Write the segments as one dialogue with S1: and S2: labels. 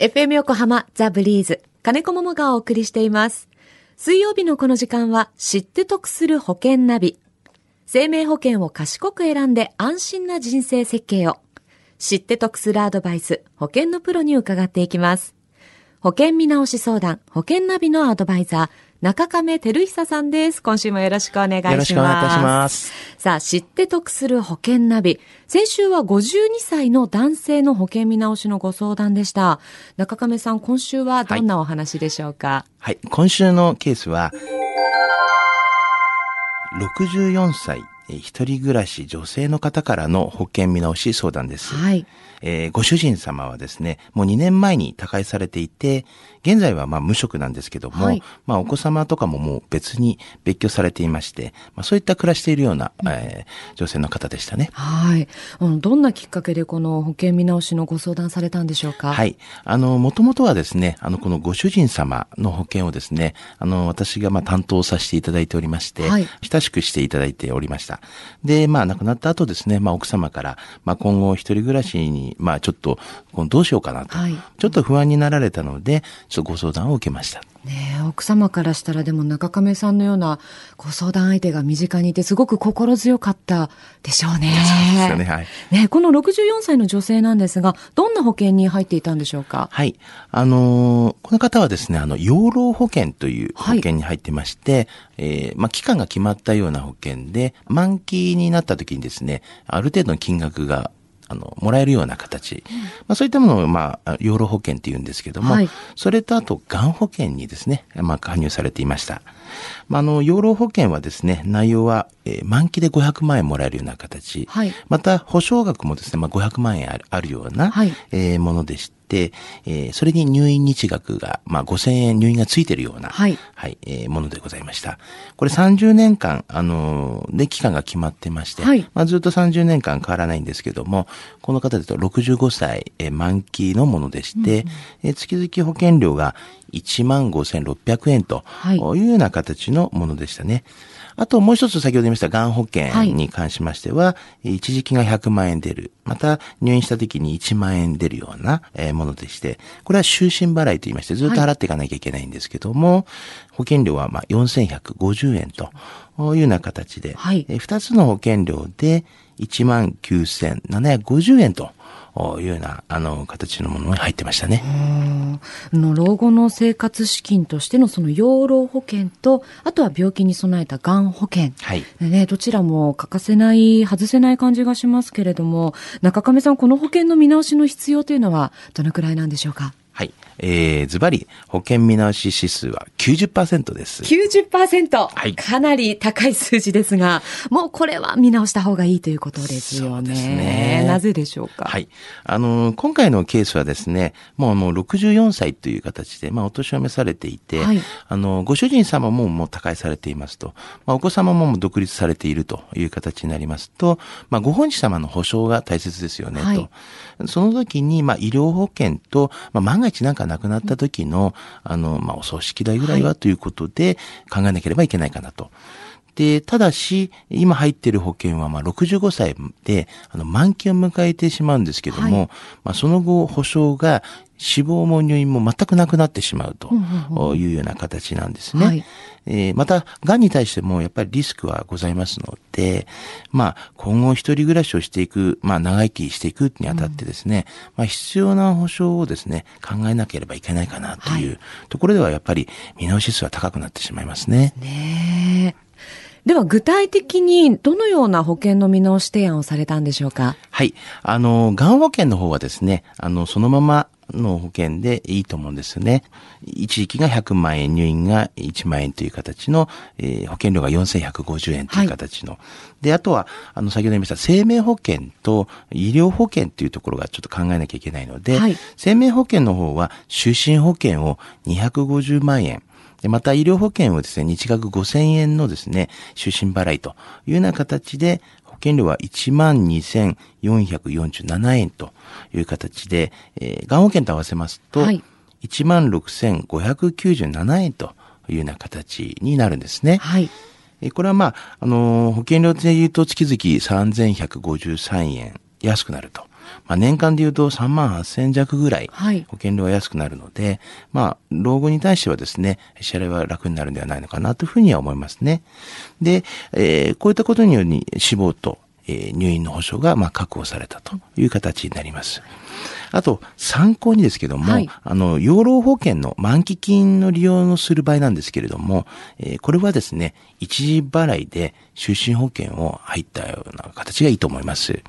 S1: FM 横浜ザ・ブリーズ金子桃がお送りしています。水曜日のこの時間は知って得する保険ナビ。生命保険を賢く選んで安心な人生設計を。知って得するアドバイス、保険のプロに伺っていきます。保険見直し相談、保険ナビのアドバイザー、中亀照久さんです。今週もよろしくお願いします。
S2: よろしくお願いいたします。
S1: さあ、知って得する保険ナビ。先週は52歳の男性の保険見直しのご相談でした。中亀さん、今週はどんなお話でしょうか、
S2: はい。今週のケースは、64歳、えー一人暮らし女性の方からの保険見直し相談です。
S1: はい。
S2: えーご主人様はですね、もう2年前に他界されていて、現在はまあ無職なんですけども、
S1: はい
S2: まあお子様とかももう別に別居されていまして、まあそういった暮らしているような、えー女性の方でしたね。
S1: はい。あのどんなきっかけでこの保険見直しのご相談されたんでしょうか？
S2: はい。あの、もともとはですね、あの、このご主人様の保険をですね、あの、私がまあ担当させていただいておりまして、
S1: はい
S2: 親しくしていただいておりました。で、まあ、亡くなった後ですね、まあ、奥様から、まあ、今後一人暮らしに、まあ、ちょっと、どうしようかなと、
S1: はい。
S2: ちょっと不安になられたので、ちょっとご相談を受けました。
S1: ねえ奥様からしたらでも中亀さんのようなご相談相手が身近にいてすごく心強かったでしょうね。
S2: そうですよね、はい。
S1: ねこの64歳の女性なんですが、どんな保険に入っていたんでしょうか？
S2: はい。あのーこの方はですね、あの、養老保険という保険に入ってまして、えーまあ、期間が決まったような保険で、満期になった時にですね、ある程度の金額が、あの、もらえるような形。まあ、そういったものを、まあ、養老保険って言うんですけども、
S1: はい
S2: それとあと、がん保険にですね、まあ、加入されていました。まあ、あの、養老保険はですね、内容は、えー満期で500万円もらえるような形。
S1: はい
S2: また、保証額もですね、まあ、500万円あるような、
S1: はい
S2: えーものでして、えーそれに入院日額が、まあ、5000円入院がついているような、
S1: はい
S2: えーものでございました。これ30年間、あのーで、期間が決まってまして、
S1: はい
S2: まあ、ずっと30年間変わらないんですけども、この方だと65歳、えー満期のものでして、えー月々保険料が1万5600円と
S1: はい
S2: いうような形のものでしたね。あともう一つ先ほど言いましたがん保険に関しましては、一時金が100万円出る。また入院した時に1万円出るようなえーものでして、これは終身払いと言いましてずっと払っていかなきゃいけないんですけども、保険料はまあ4150円というような形で、
S1: はい。
S2: えー二つの保険料で1万9750円というようなあの形のものに入ってましたね。
S1: あの老後の生活資金としてのその養老保険と、あとは病気に備えたがん保険。
S2: はい。
S1: ね、どちらも欠かせない、外せない感じがしますけれども、中亀さん、この保険の見直しの必要というのは、どのくらいなんでしょうか？
S2: はい。えー、ズバリ、保険見直し指数は90%です。
S1: 90%、
S2: はい
S1: かなり高い数字ですが、もうこれは見直した方がいいということですよね。
S2: そうですね
S1: なぜでしょうか？
S2: はい。あのー、今回のケースはですね、もうもう64歳という形で、まあお年を召されていて、
S1: はい
S2: あのー、ご主人様ももう他界されていますと、まあお子様ももう独立されているという形になりますと、まあご本人様の保障が大切ですよね、
S1: はい
S2: と。その時に、まあ医療保険と、まあ万が一なんか亡くなった時の、あの、まあお葬式代ぐらいはということで考えなければいけないかなと。で、ただし、今入っている保険は、まあ、65歳で、あの、満期を迎えてしまうんですけども、
S1: はい
S2: まあ、その後、保証が、死亡も入院も全くなくなってしまうというような形なんですね。
S1: はい
S2: えーまた、癌に対してもやっぱりリスクはございますので、まあ、今後一人暮らしをしていく、まあ、長生きしていくにあたってですね、まあ、必要な保障をですね、考えなければいけないかなというところでは、やっぱり見直し数は高くなってしまいますね。
S1: ねえ。では具体的にどのような保険の見直し提案をされたんでしょうか？
S2: はい。あの、がん保険の方はですね、あの、そのままの保険でいいと思うんですよね。一時期が100万円、入院が1万円という形の、えー保険料が4150円という形の。で、あとは、あの、先ほど言いました生命保険と医療保険というところがちょっと考えなきゃいけないので、
S1: はい
S2: 生命保険の方は終身保険を250万円。でまた医療保険をですね、日額5000円のですね、終身払いというような形で、保険料は12,447円という形で、えー、がん保険と合わせますと、
S1: はい
S2: 16,597円というような形になるんですね。
S1: はい。
S2: えーこれはまあ、あのー保険料で言うと月々3,153円安くなるとまあ、年間で言うと3万8000円弱ぐらい
S1: はい
S2: 保険料は安くなるので、まあ、老後に対してはですね、支払いは楽になるんではないのかなというふうには思いますね。で、えーこういったことにより死亡と、えー入院の保障がまあ確保されたという形になります。あと、参考にですけども、
S1: はい
S2: あの、養老保険の満期金の利用のする場合なんですけれども、えーこれはですね、一時払いで就寝保険を入ったような形がいいと思います。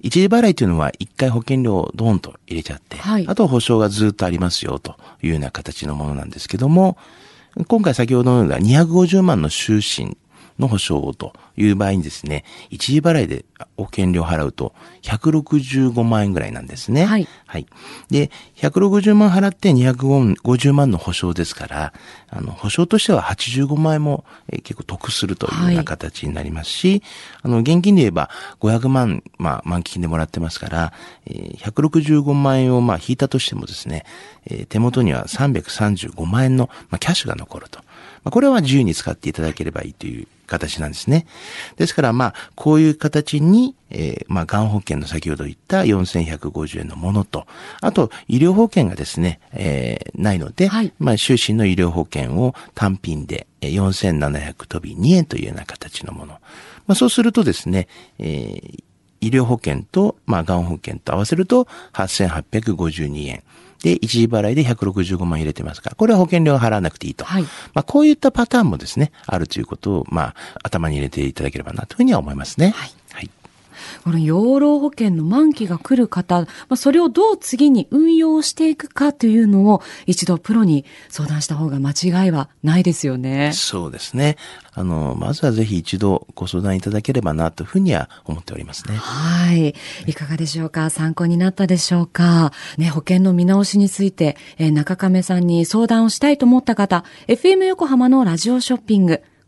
S2: 一時払いというのは一回保険料をドーンと入れちゃって、
S1: はい。
S2: あと保証がずっとありますよというような形のものなんですけども、今回先ほどのような250万の就寝の保証という場合にですね、一時払いで保険料を払うと165万円ぐらいなんですね。
S1: はい。
S2: はい。で、160万払って250万の保証ですから、あの、保証としては85万円も、えー結構得するというよう
S1: は
S2: ない形になりますし、あの、現金で言えば500万、まあ、満期金でもらってますから、えー165万円をまあ、引いたとしてもですね、えー手元には335万円の、まあ、キャッシュが残ると。まあ、これは自由に使っていただければいいという形なんですね。ですから、まあ、こういう形に、えーまあ、がん保険の先ほど言った4150円のものと、あと、医療保険がですね、えーないので、
S1: はい
S2: まあ、終身の医療保険を単品でえー4700飛び2円というような形のもの。まあ、そうするとですね、えー医療保険と、まあ、がん保険と合わせると8852円。で、一時払いで165万入れてますから、これは保険料を払わなくていいと。
S1: はい
S2: まあ、こういったパターンもですね、あるということを、まあ、頭に入れていただければなというふうには思いますね。
S1: はい。
S2: はい。
S1: この養老保険の満期が来る方、まあ、それをどう次に運用していくかというのを一度プロに相談した方が間違いはないですよね。
S2: そうですね。あの、まずはぜひ一度ご相談いただければなというふうには思っておりますね。
S1: はい。いかがでしょうか？参考になったでしょうか？ね、保険の見直しについて、えー中亀さんに相談をしたいと思った方、FM 横浜のラジオショッピング、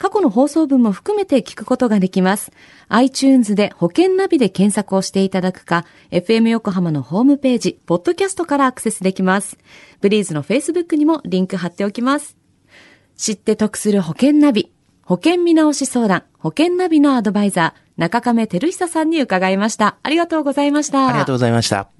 S1: 過去の放送分も含めて聞くことができます。iTunes で保険ナビで検索をしていただくか、FM 横浜のホームページ、ポッドキャストからアクセスできます。ブリーズの Facebook にもリンク貼っておきます。知って得する保険ナビ、保険見直し相談、保険ナビのアドバイザー、中亀照久さんに伺いました。ありがとうございました。
S2: ありがとうございました。